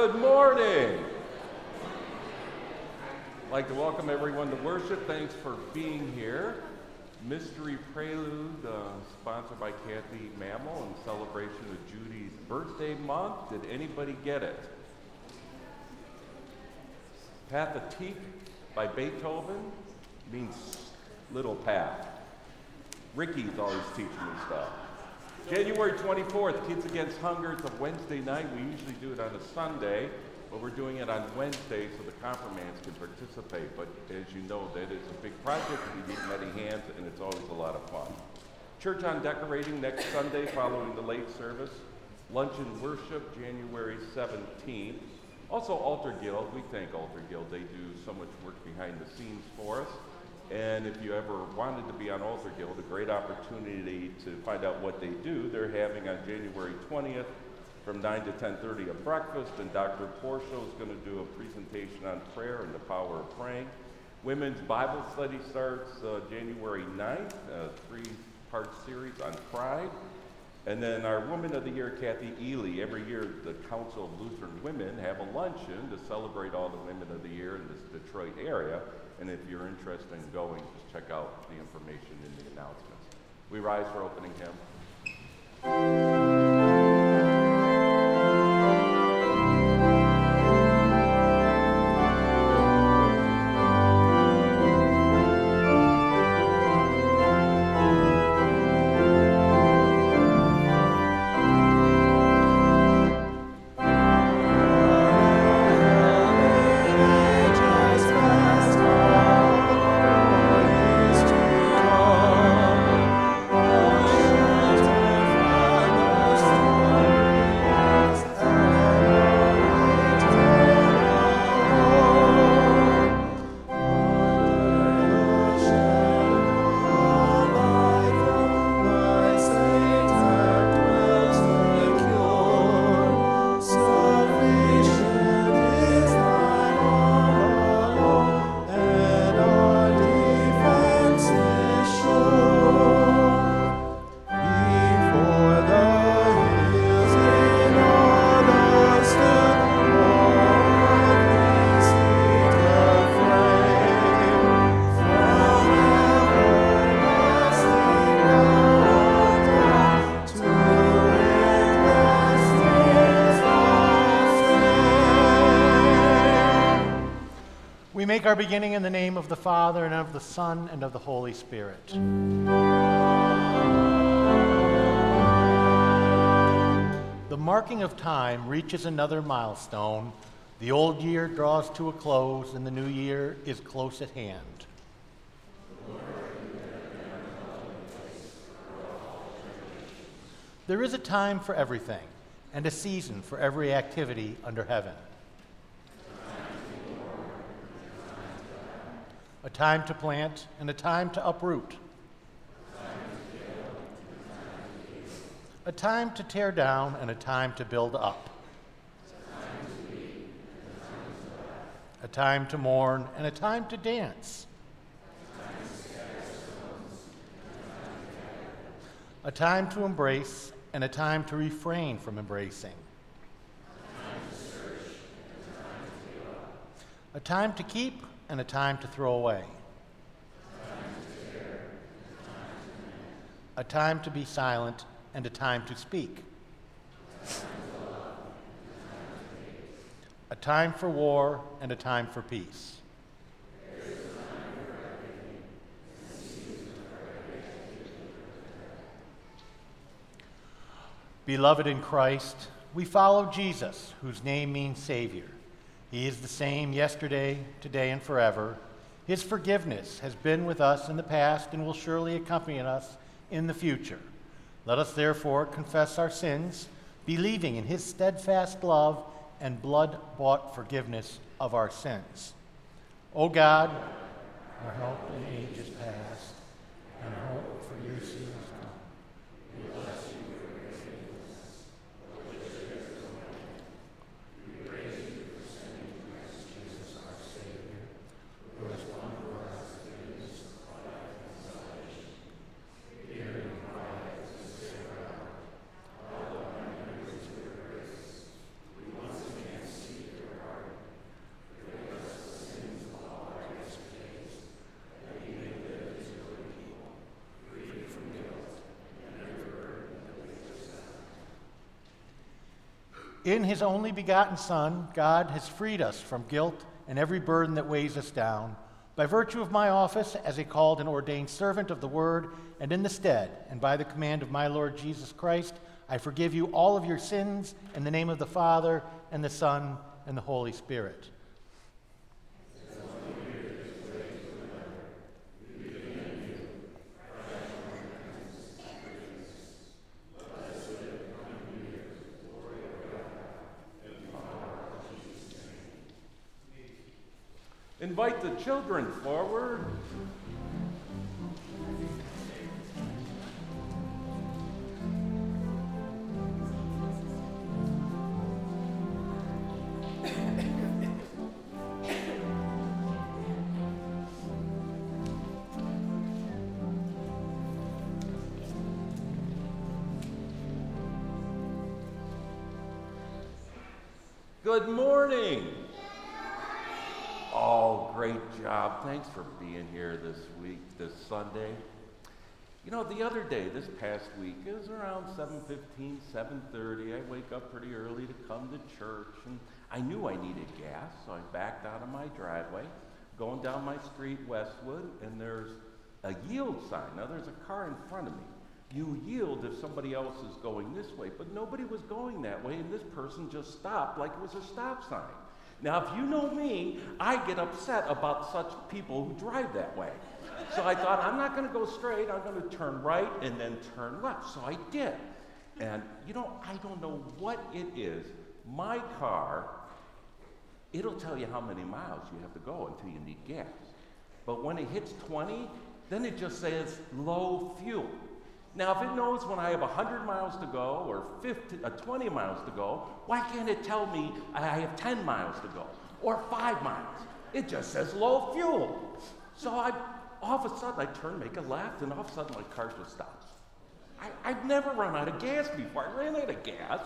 Good morning. I'd like to welcome everyone to worship. Thanks for being here. Mystery Prelude, uh, sponsored by Kathy Mammal in celebration of Judy's birthday month. Did anybody get it? Pathétique by Beethoven means little path. Ricky's always teaching me stuff. January 24th, Kids Against Hunger. It's a Wednesday night. We usually do it on a Sunday, but we're doing it on Wednesday so the confirmands can participate. But as you know, that is a big project. We need many hands, and it's always a lot of fun. Church on Decorating next Sunday following the late service. Lunch and Worship, January 17th. Also, Altar Guild. We thank Altar Guild. They do so much work behind the scenes for us. And if you ever wanted to be on Altar Guild, a great opportunity to find out what they do. They're having on January 20th from 9 to 10.30 a breakfast, and Dr. Porsche is going to do a presentation on prayer and the power of praying. Women's Bible study starts uh, January 9th, a three-part series on pride. And then our Woman of the Year, Kathy Ely, every year the Council of Lutheran Women have a luncheon to celebrate all the women of the year in this Detroit area. And if you're interested in going, just check out the information in the announcements. We rise for opening hymn. Make our beginning in the name of the Father, and of the Son, and of the Holy Spirit. The marking of time reaches another milestone. The old year draws to a close, and the new year is close at hand. There is a time for everything, and a season for every activity under heaven. A time to plant and a time to uproot, a time to tear down and a time to build up, a time to mourn and a time to dance, a time to embrace and a time to refrain from embracing. A time to keep and a time to throw away. A time to be silent and a time to speak. A time for war and a time for peace. Beloved in Christ, we follow Jesus, whose name means Savior. He is the same yesterday, today, and forever. His forgiveness has been with us in the past and will surely accompany us in the future. Let us therefore confess our sins, believing in his steadfast love and blood bought forgiveness of our sins. O God, our help in ages past, and hope for your seed. His only begotten Son, God has freed us from guilt and every burden that weighs us down. By virtue of my office as a called and ordained servant of the word, and in the stead, and by the command of my Lord Jesus Christ, I forgive you all of your sins in the name of the Father, and the Son, and the Holy Spirit. Invite the children forward. Good morning. Oh, great job. Thanks for being here this week, this Sunday. You know, the other day, this past week, it was around 7.15, 7.30. I wake up pretty early to come to church, and I knew I needed gas, so I backed out of my driveway, going down my street, Westwood, and there's a yield sign. Now, there's a car in front of me. You yield if somebody else is going this way, but nobody was going that way, and this person just stopped like it was a stop sign. Now, if you know me, I get upset about such people who drive that way. So I thought, I'm not going to go straight, I'm going to turn right and then turn left. So I did. And you know, I don't know what it is. My car, it'll tell you how many miles you have to go until you need gas. But when it hits 20, then it just says low fuel. Now, if it knows when I have 100 miles to go or 50, uh, 20 miles to go, why can't it tell me I have 10 miles to go or 5 miles? It just says low fuel. So I, all of a sudden, I turn, make a left, and all of a sudden my car just stops. I, I've never run out of gas before. I ran out of gas.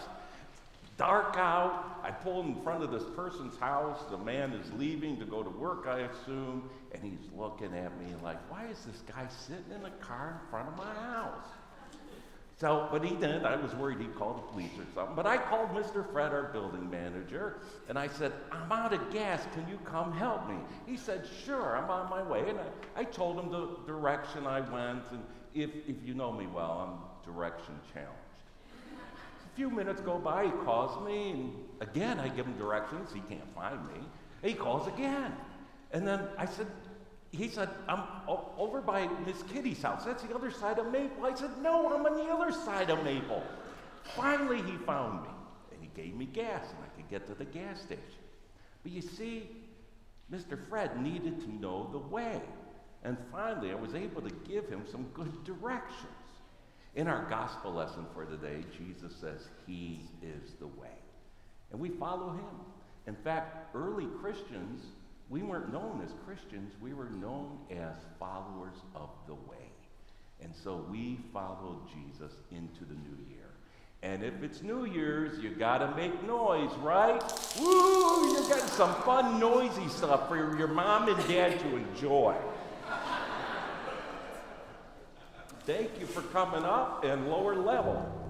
Dark out. I pull in front of this person's house. The man is leaving to go to work, I assume, and he's looking at me like, why is this guy sitting in the car in front of my house? So, but he didn't. I was worried he'd call the police or something. But I called Mr. Fred, our building manager, and I said, I'm out of gas. Can you come help me? He said, Sure, I'm on my way. And I, I told him the direction I went. And if, if you know me well, I'm direction challenged. A few minutes go by, he calls me, and again I give him directions. He can't find me. He calls again. And then I said, he said, I'm over by Miss Kitty's house. That's the other side of Maple. I said, No, I'm on the other side of Maple. Finally, he found me and he gave me gas and I could get to the gas station. But you see, Mr. Fred needed to know the way. And finally, I was able to give him some good directions. In our gospel lesson for today, Jesus says, He is the way. And we follow him. In fact, early Christians we weren't known as Christians, we were known as followers of the way. And so we followed Jesus into the new year. And if it's New Year's, you gotta make noise, right? Woo! You're getting some fun, noisy stuff for your mom and dad to enjoy. Thank you for coming up and lower level.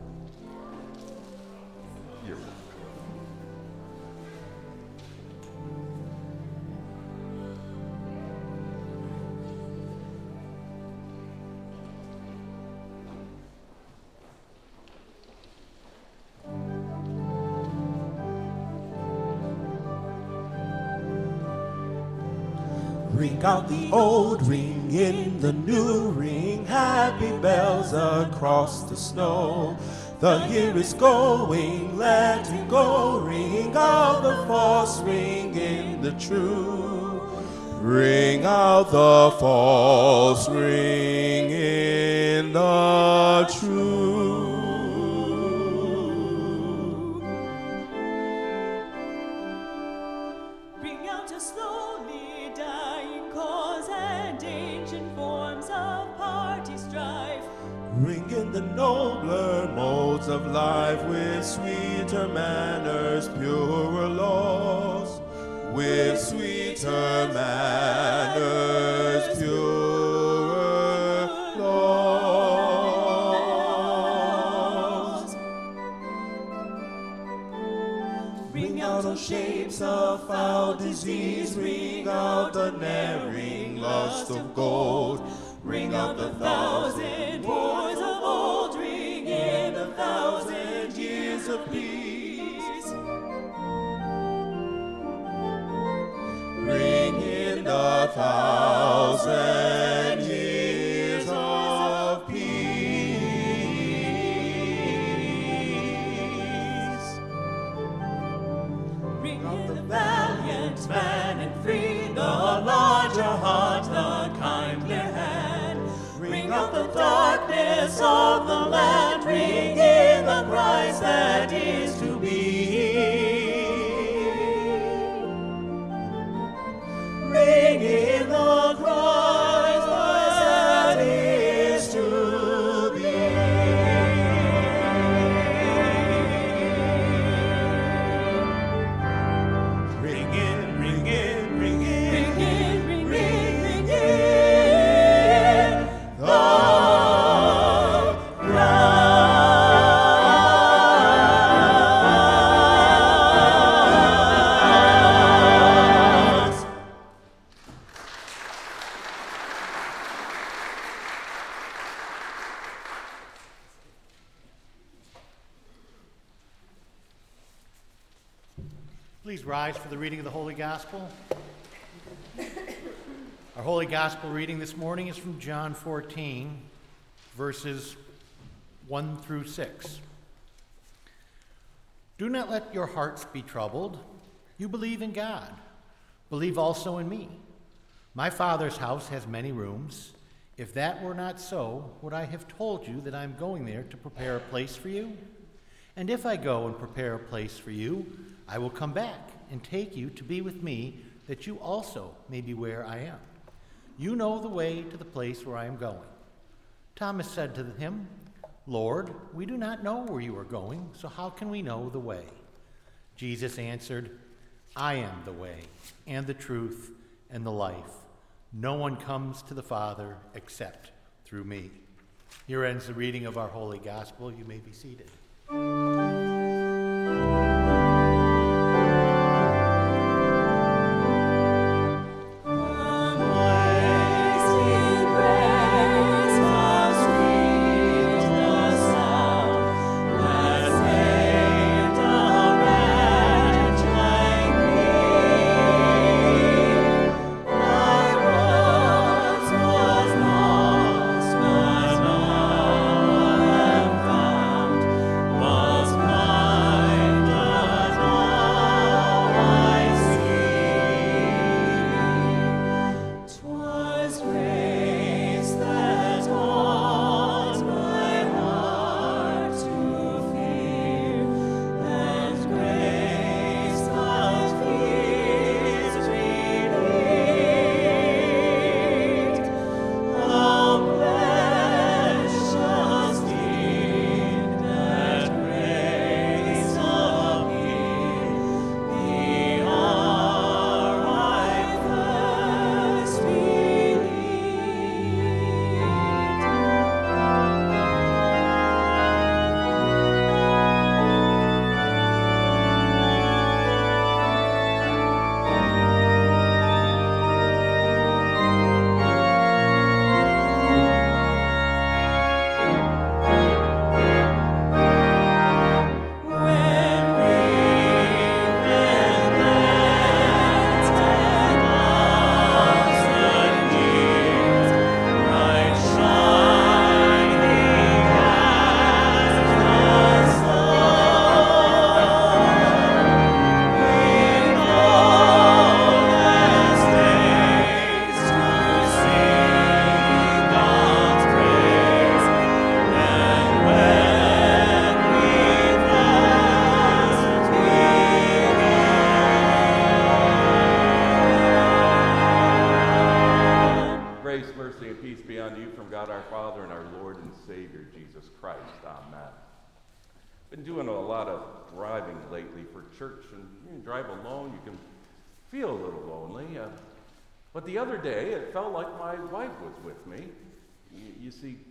Out the old ring in the new ring, happy bells across the snow. The year is going, let it go, ring out the false ring in the true. Ring out the false ring in the true. Of life with sweeter manners, purer laws. With sweeter manners, purer laws. Ring out all shapes of foul disease. Ring out the ne'ering lust of gold. Ring out the thousand wars thousand years of peace. Ring in the thousand years of peace. Ring in the valiant man and free, the larger heart, the kindlier hand. Ring out the darkness of the land, Christ that Holy Gospel reading this morning is from John 14, verses 1 through 6. Do not let your hearts be troubled. You believe in God. Believe also in me. My Father's house has many rooms. If that were not so, would I have told you that I am going there to prepare a place for you? And if I go and prepare a place for you, I will come back and take you to be with me, that you also may be where I am. You know the way to the place where I am going. Thomas said to him, Lord, we do not know where you are going, so how can we know the way? Jesus answered, I am the way, and the truth, and the life. No one comes to the Father except through me. Here ends the reading of our holy gospel. You may be seated.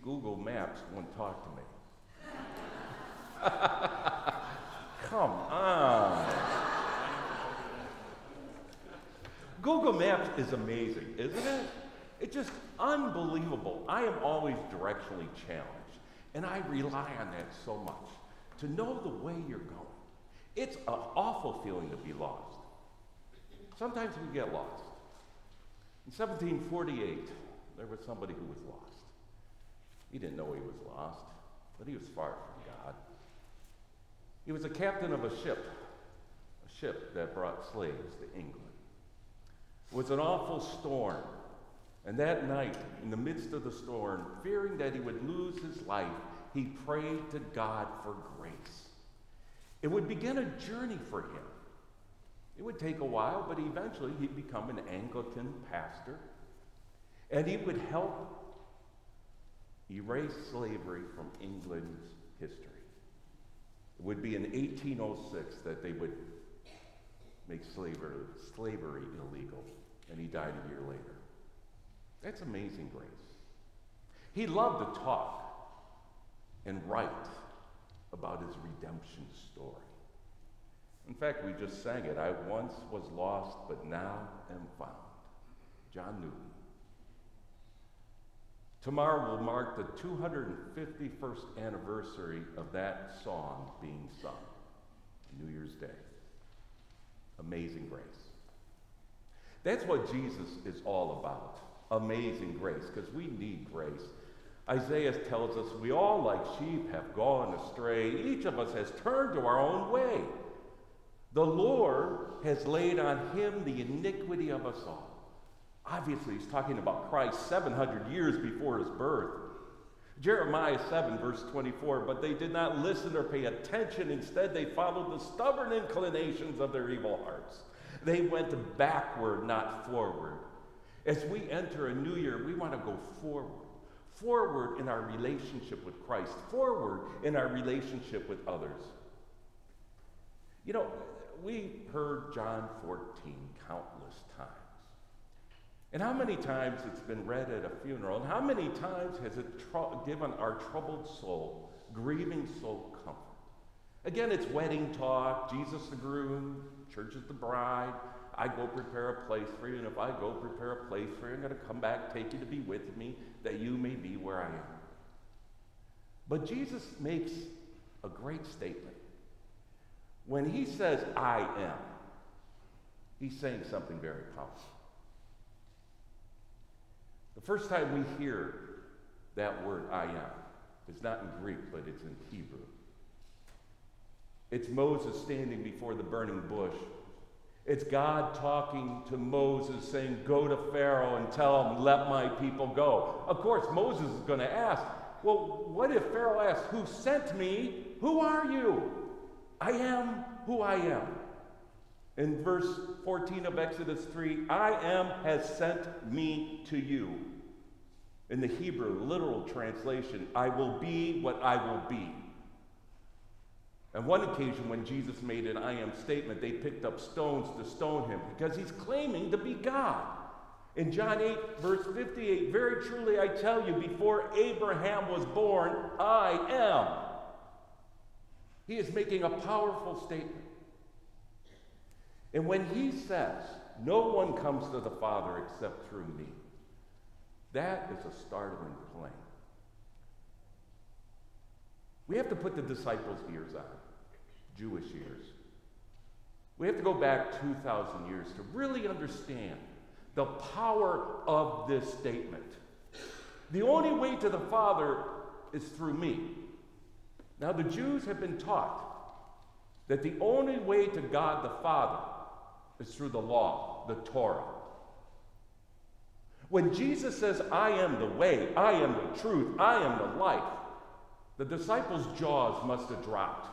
Google Maps won't talk to me. Come on. Google Maps is amazing, isn't it? It's just unbelievable. I am always directionally challenged, and I rely on that so much to know the way you're going. It's an awful feeling to be lost. Sometimes we get lost. In 1748, there was somebody who was lost. He didn't know he was lost, but he was far from God. He was a captain of a ship, a ship that brought slaves to England. It was an awful storm. And that night, in the midst of the storm, fearing that he would lose his life, he prayed to God for grace. It would begin a journey for him. It would take a while, but eventually he'd become an Anglican pastor. And he would help erase slavery from England's history. It would be in 1806 that they would make slavery, slavery illegal, and he died a year later. That's amazing grace. He loved to talk and write about his redemption story. In fact, we just sang it. I once was lost, but now am found. John Newton. Tomorrow will mark the 251st anniversary of that song being sung, New Year's Day. Amazing grace. That's what Jesus is all about amazing grace, because we need grace. Isaiah tells us we all, like sheep, have gone astray. Each of us has turned to our own way. The Lord has laid on him the iniquity of us all. Obviously, he's talking about Christ 700 years before his birth. Jeremiah 7, verse 24, but they did not listen or pay attention. Instead, they followed the stubborn inclinations of their evil hearts. They went backward, not forward. As we enter a new year, we want to go forward. Forward in our relationship with Christ, forward in our relationship with others. You know, we heard John 14 countless times. And how many times it's been read at a funeral, and how many times has it tr- given our troubled soul, grieving soul comfort? Again, it's wedding talk, Jesus the groom, church is the bride, I go prepare a place for you, and if I go prepare a place for you, I'm going to come back, take you to be with me, that you may be where I am. But Jesus makes a great statement. When he says, I am, he's saying something very powerful. The first time we hear that word, I am, it's not in Greek, but it's in Hebrew. It's Moses standing before the burning bush it's God talking to Moses saying, Go to Pharaoh and tell him, let my people go. Of course, Moses is going to ask, Well, what if Pharaoh asks, Who sent me? Who are you? I am who I am. In verse 14 of Exodus 3, I am has sent me to you. In the Hebrew literal translation, I will be what I will be. On one occasion, when Jesus made an I am statement, they picked up stones to stone him because he's claiming to be God. In John 8, verse 58, very truly I tell you, before Abraham was born, I am. He is making a powerful statement. And when he says, No one comes to the Father except through me, that is a startling claim. We have to put the disciples' ears on. Jewish years. We have to go back 2,000 years to really understand the power of this statement. The only way to the Father is through me. Now, the Jews have been taught that the only way to God the Father is through the law, the Torah. When Jesus says, I am the way, I am the truth, I am the life, the disciples' jaws must have dropped.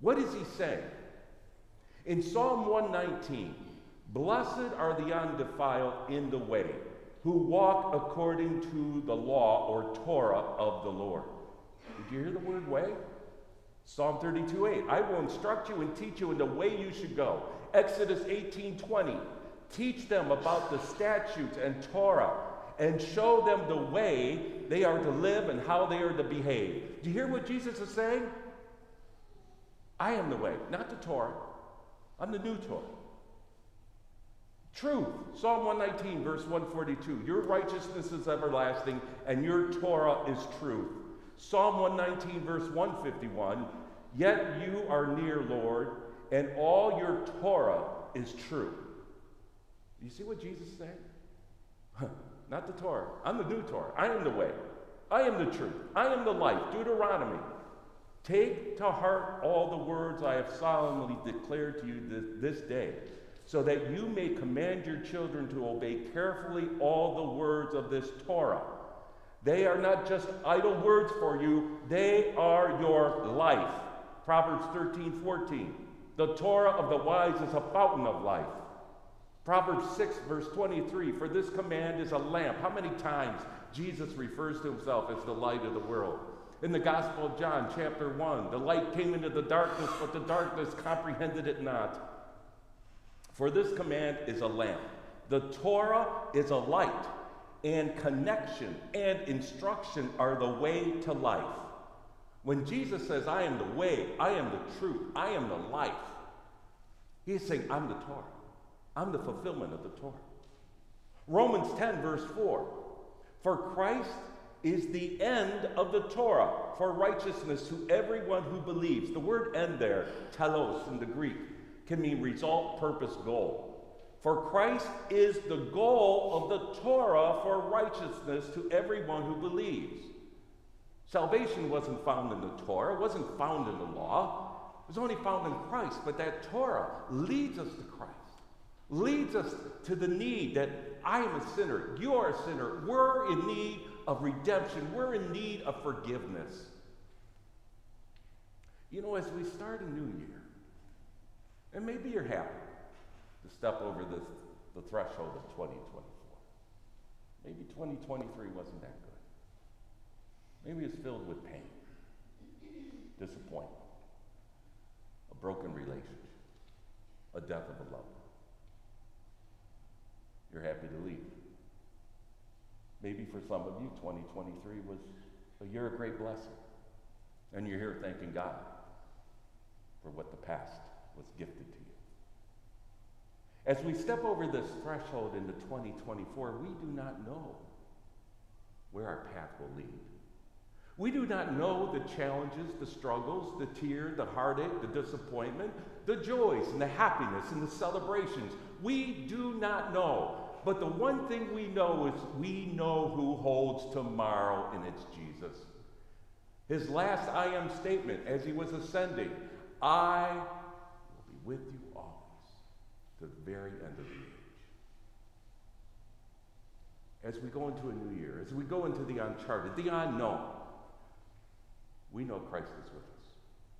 What is he saying? In Psalm 119, blessed are the undefiled in the way, who walk according to the law or Torah of the Lord. Did you hear the word way? Psalm 32 8. I will instruct you and teach you in the way you should go. Exodus 18 20. Teach them about the statutes and Torah and show them the way they are to live and how they are to behave. Do you hear what Jesus is saying? I am the way, not the Torah. I'm the new Torah. Truth. Psalm 119, verse 142. Your righteousness is everlasting, and your Torah is truth. Psalm 119, verse 151. Yet you are near, Lord, and all your Torah is true. You see what Jesus said? Not the Torah. I'm the new Torah. I am the way. I am the truth. I am the life. Deuteronomy. Take to heart all the words I have solemnly declared to you this, this day, so that you may command your children to obey carefully all the words of this Torah. They are not just idle words for you, they are your life. Proverbs 13 14. The Torah of the wise is a fountain of life. Proverbs 6, verse 23 For this command is a lamp. How many times Jesus refers to himself as the light of the world? In the Gospel of John, chapter 1, the light came into the darkness, but the darkness comprehended it not. For this command is a lamp. The Torah is a light, and connection and instruction are the way to life. When Jesus says, I am the way, I am the truth, I am the life, he's saying, I'm the Torah. I'm the fulfillment of the Torah. Romans 10, verse 4 For Christ is the end of the Torah for righteousness to everyone who believes. The word end there, telos in the Greek, can mean result, purpose, goal. For Christ is the goal of the Torah for righteousness to everyone who believes. Salvation wasn't found in the Torah, wasn't found in the law. It was only found in Christ, but that Torah leads us to Christ leads us to the need that I am a sinner, you are a sinner, we're in need of redemption, we're in need of forgiveness. You know, as we start a new year, and maybe you're happy to step over this, the threshold of 2024. Maybe 2023 wasn't that good. Maybe it's filled with pain, disappointment, a broken relationship, a death of a loved one you're happy to leave. Maybe for some of you, 2023 was a year of great blessing. And you're here thanking God for what the past was gifted to you. As we step over this threshold into 2024, we do not know where our path will lead. We do not know the challenges, the struggles, the tear, the heartache, the disappointment, the joys and the happiness and the celebrations. We do not know. But the one thing we know is we know who holds tomorrow, and it's Jesus. His last I am statement as he was ascending I will be with you always to the very end of the age. As we go into a new year, as we go into the uncharted, the unknown, we know Christ is with us.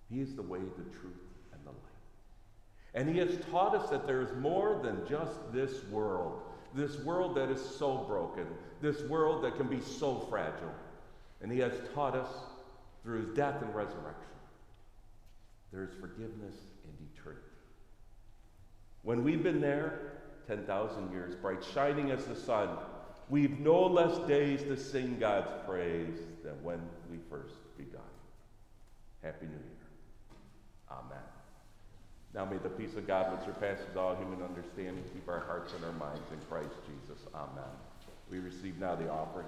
He is the way, the truth, and the light. And He has taught us that there is more than just this world, this world that is so broken, this world that can be so fragile. And He has taught us through His death and resurrection there is forgiveness and eternity. When we've been there 10,000 years, bright shining as the sun, we've no less days to sing God's praise than when we first. Happy New Year. Amen. Now may the peace of God, which surpasses all human understanding, keep our hearts and our minds in Christ Jesus. Amen. We receive now the offering.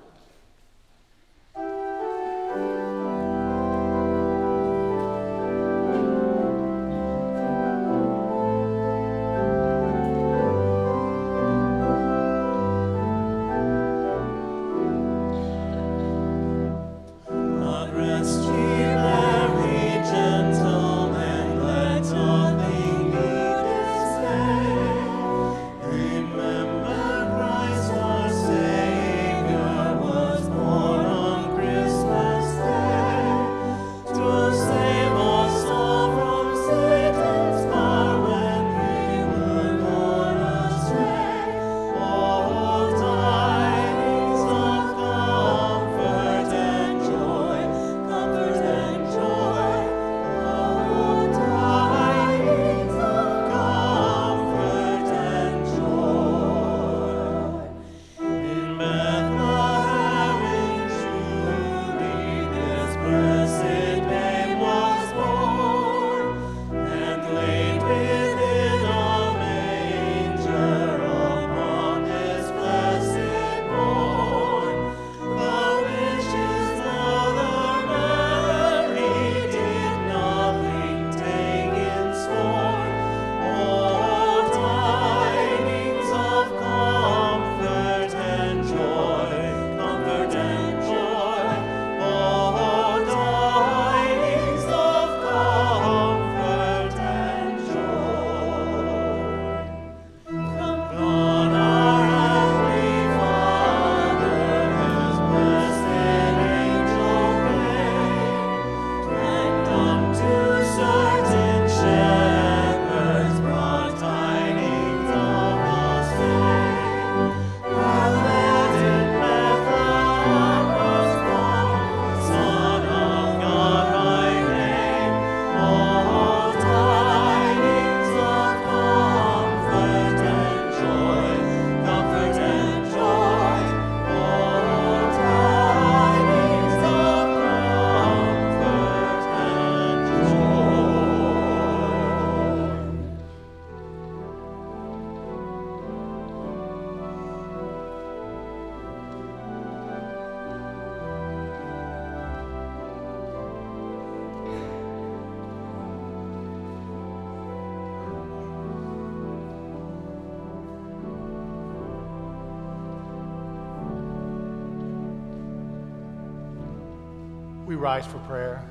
Rise for prayer.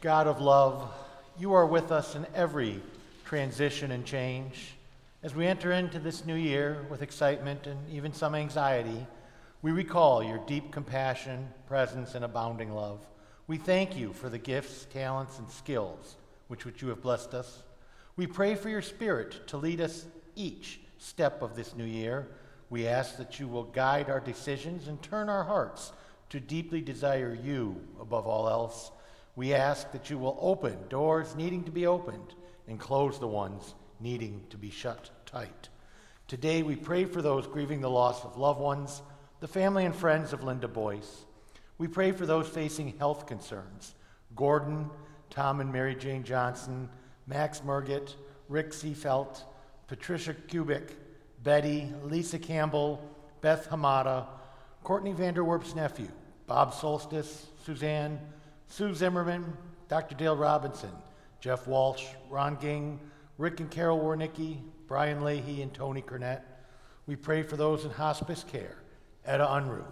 God of love, you are with us in every transition and change. As we enter into this new year with excitement and even some anxiety, we recall your deep compassion, presence, and abounding love. We thank you for the gifts, talents, and skills which, which you have blessed us. We pray for your Spirit to lead us each step of this new year. We ask that you will guide our decisions and turn our hearts to deeply desire you above all else. We ask that you will open doors needing to be opened and close the ones needing to be shut tight. Today, we pray for those grieving the loss of loved ones, the family and friends of Linda Boyce. We pray for those facing health concerns Gordon, Tom and Mary Jane Johnson, Max Mergett, Rick Seafelt, Patricia Kubik, Betty, Lisa Campbell, Beth Hamada, Courtney Vanderwerp's nephew, Bob Solstice, Suzanne, Sue Zimmerman, Dr. Dale Robinson, Jeff Walsh, Ron Ging, Rick and Carol Warnicki, Brian Leahy, and Tony Cornett. We pray for those in hospice care, Etta Unruh.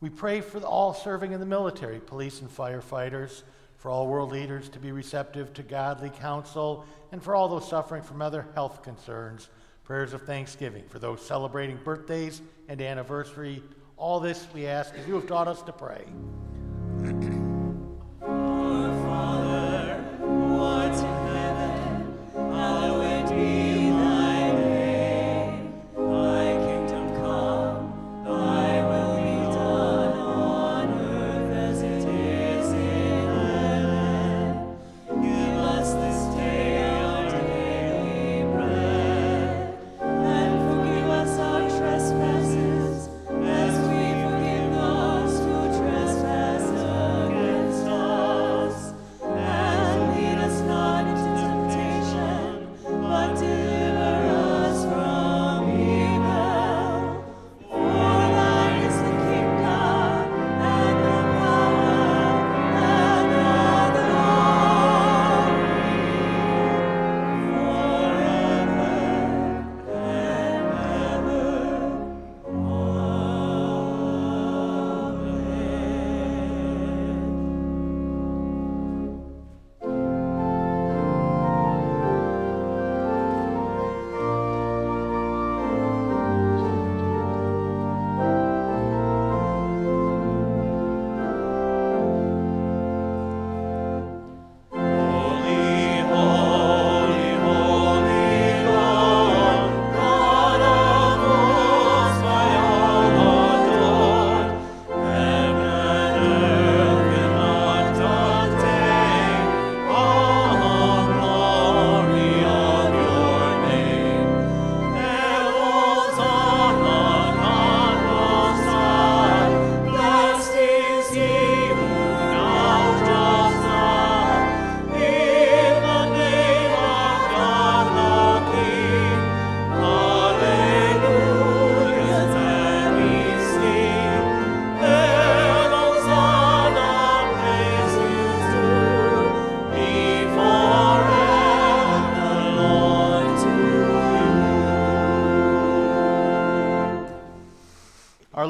We pray for all serving in the military, police and firefighters, for all world leaders to be receptive to godly counsel, and for all those suffering from other health concerns. Prayers of thanksgiving for those celebrating birthdays and anniversary. All this we ask as you have taught us to pray.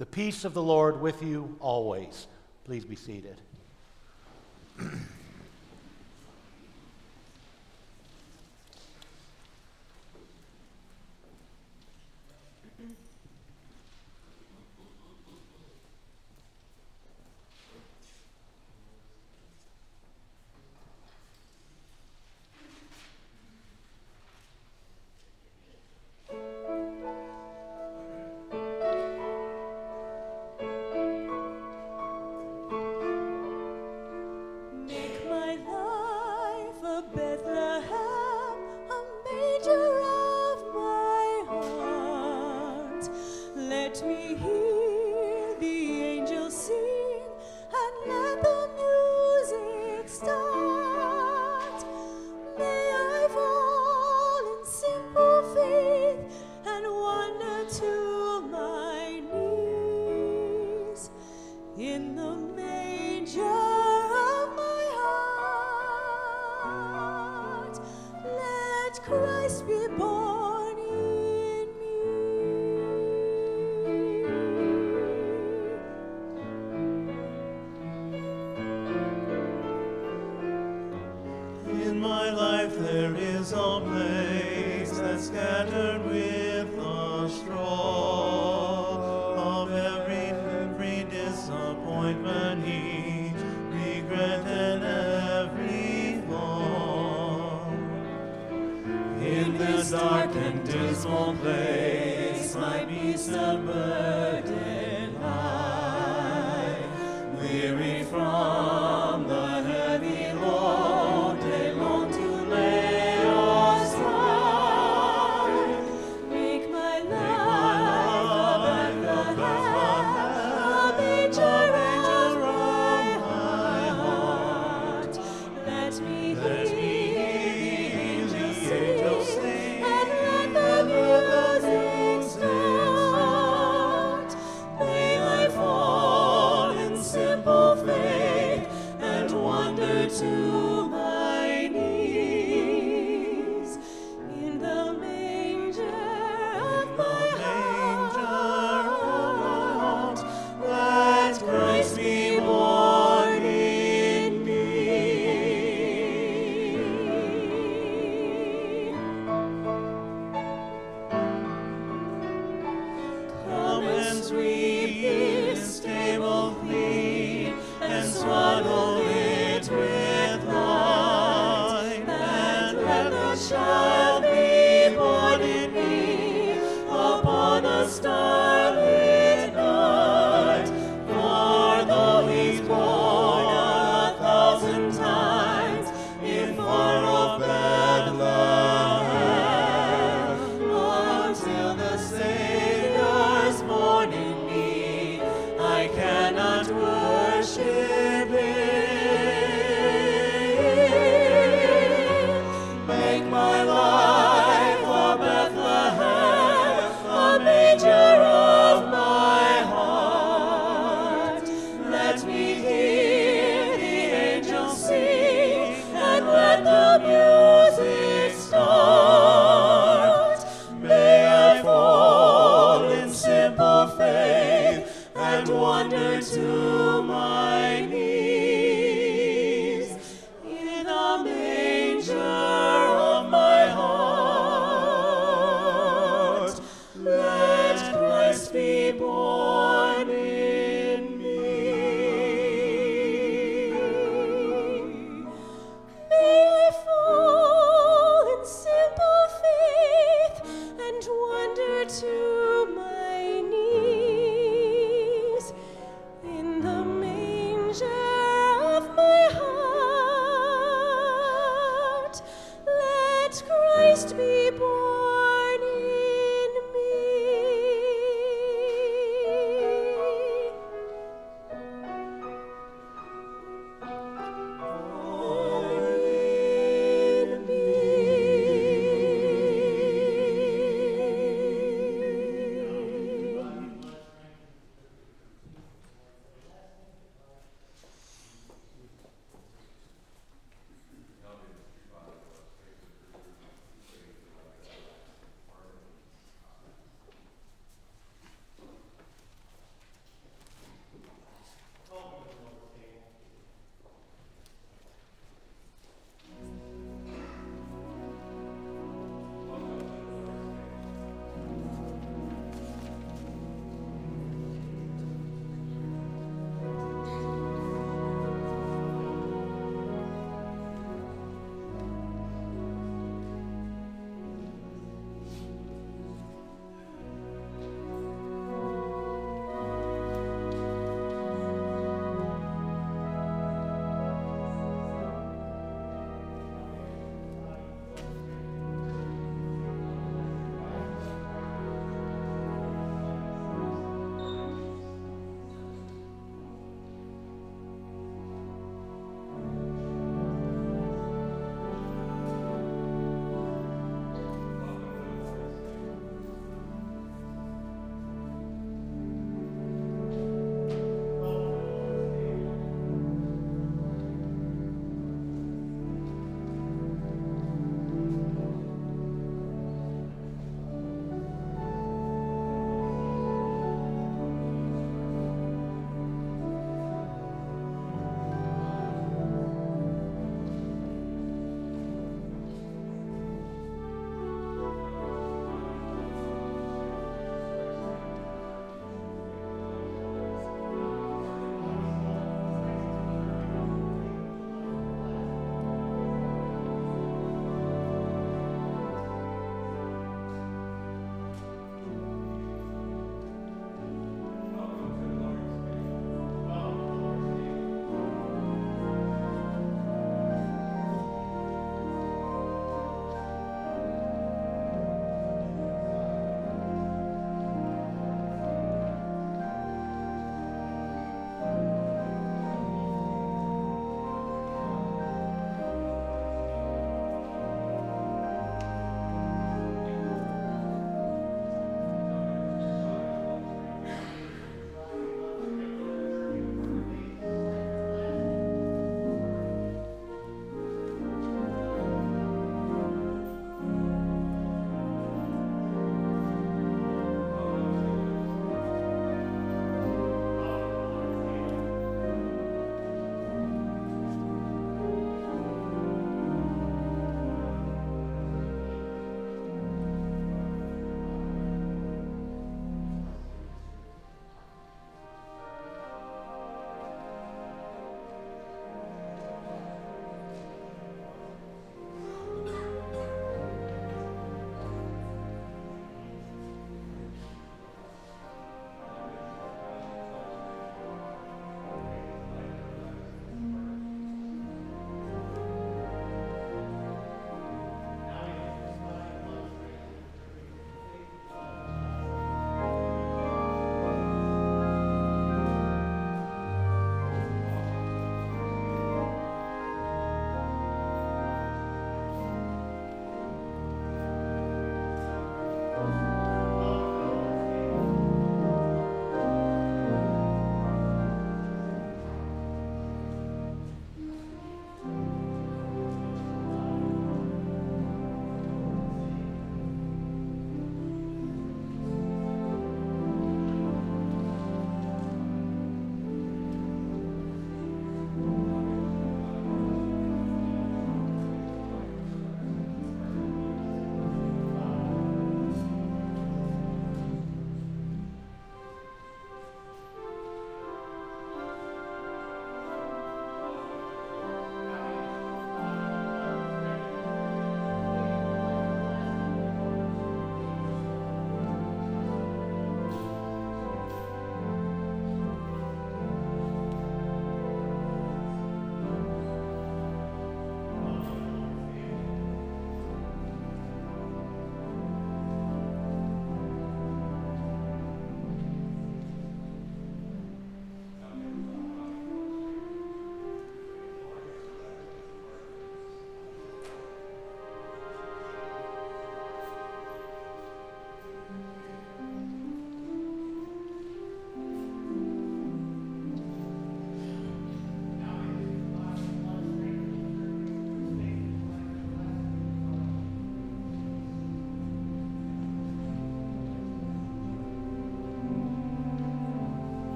The peace of the Lord with you always. Please be seated. life there is a place that's scattered with the straw of every every disappointment regret, and every fall. In this dark and dismal place, might be and bird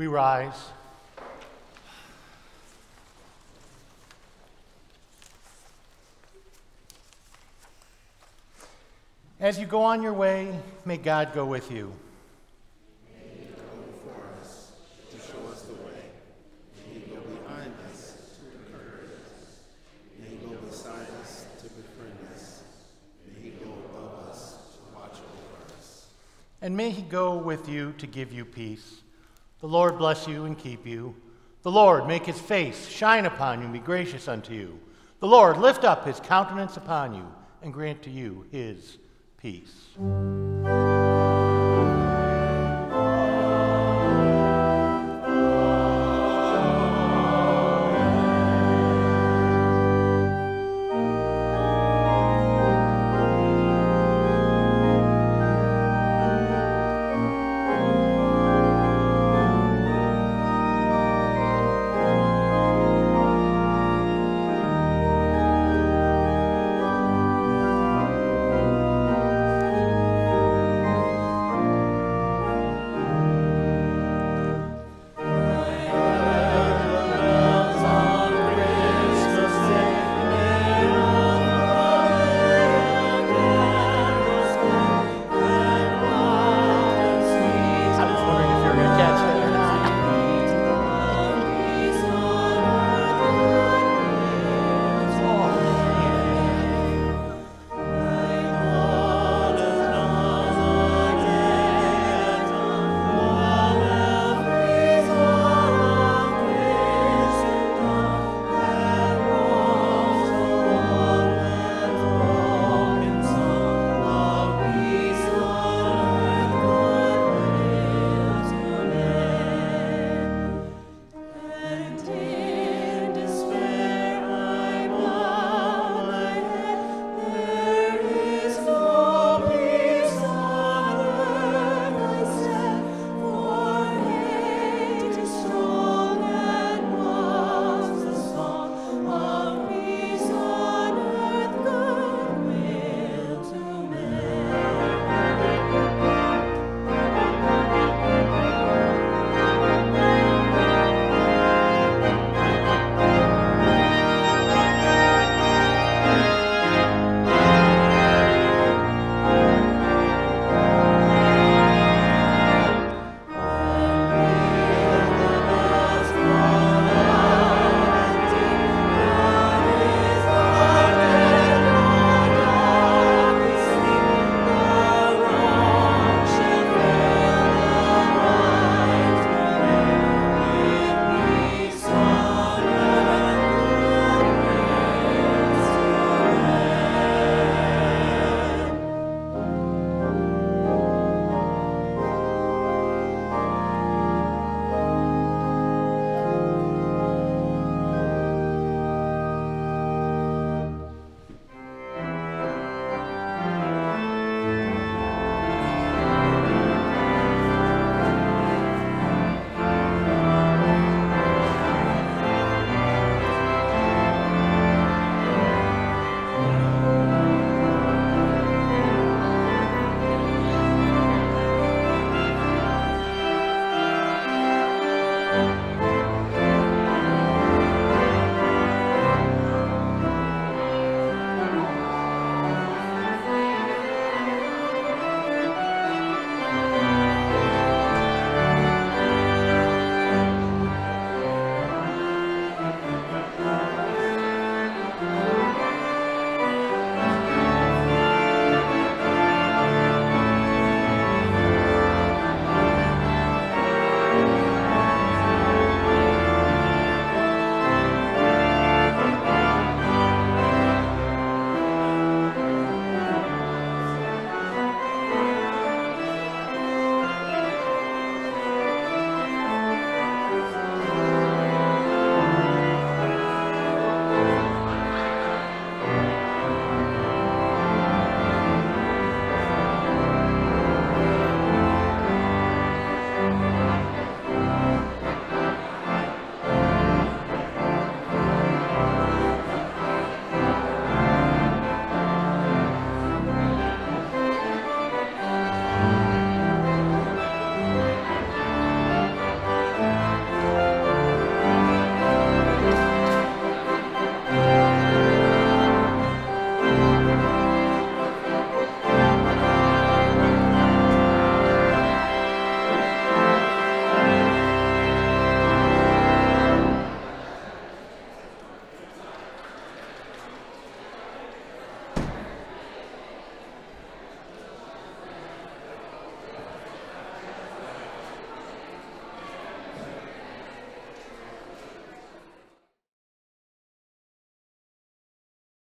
We rise. As you go on your way, may God go with you. May He go before us to show us the way. May He go behind us to encourage us. May He go beside us to befriend us. May He go above us to watch over us. And may he go with you to give you peace. The Lord bless you and keep you. The Lord make his face shine upon you and be gracious unto you. The Lord lift up his countenance upon you and grant to you his peace.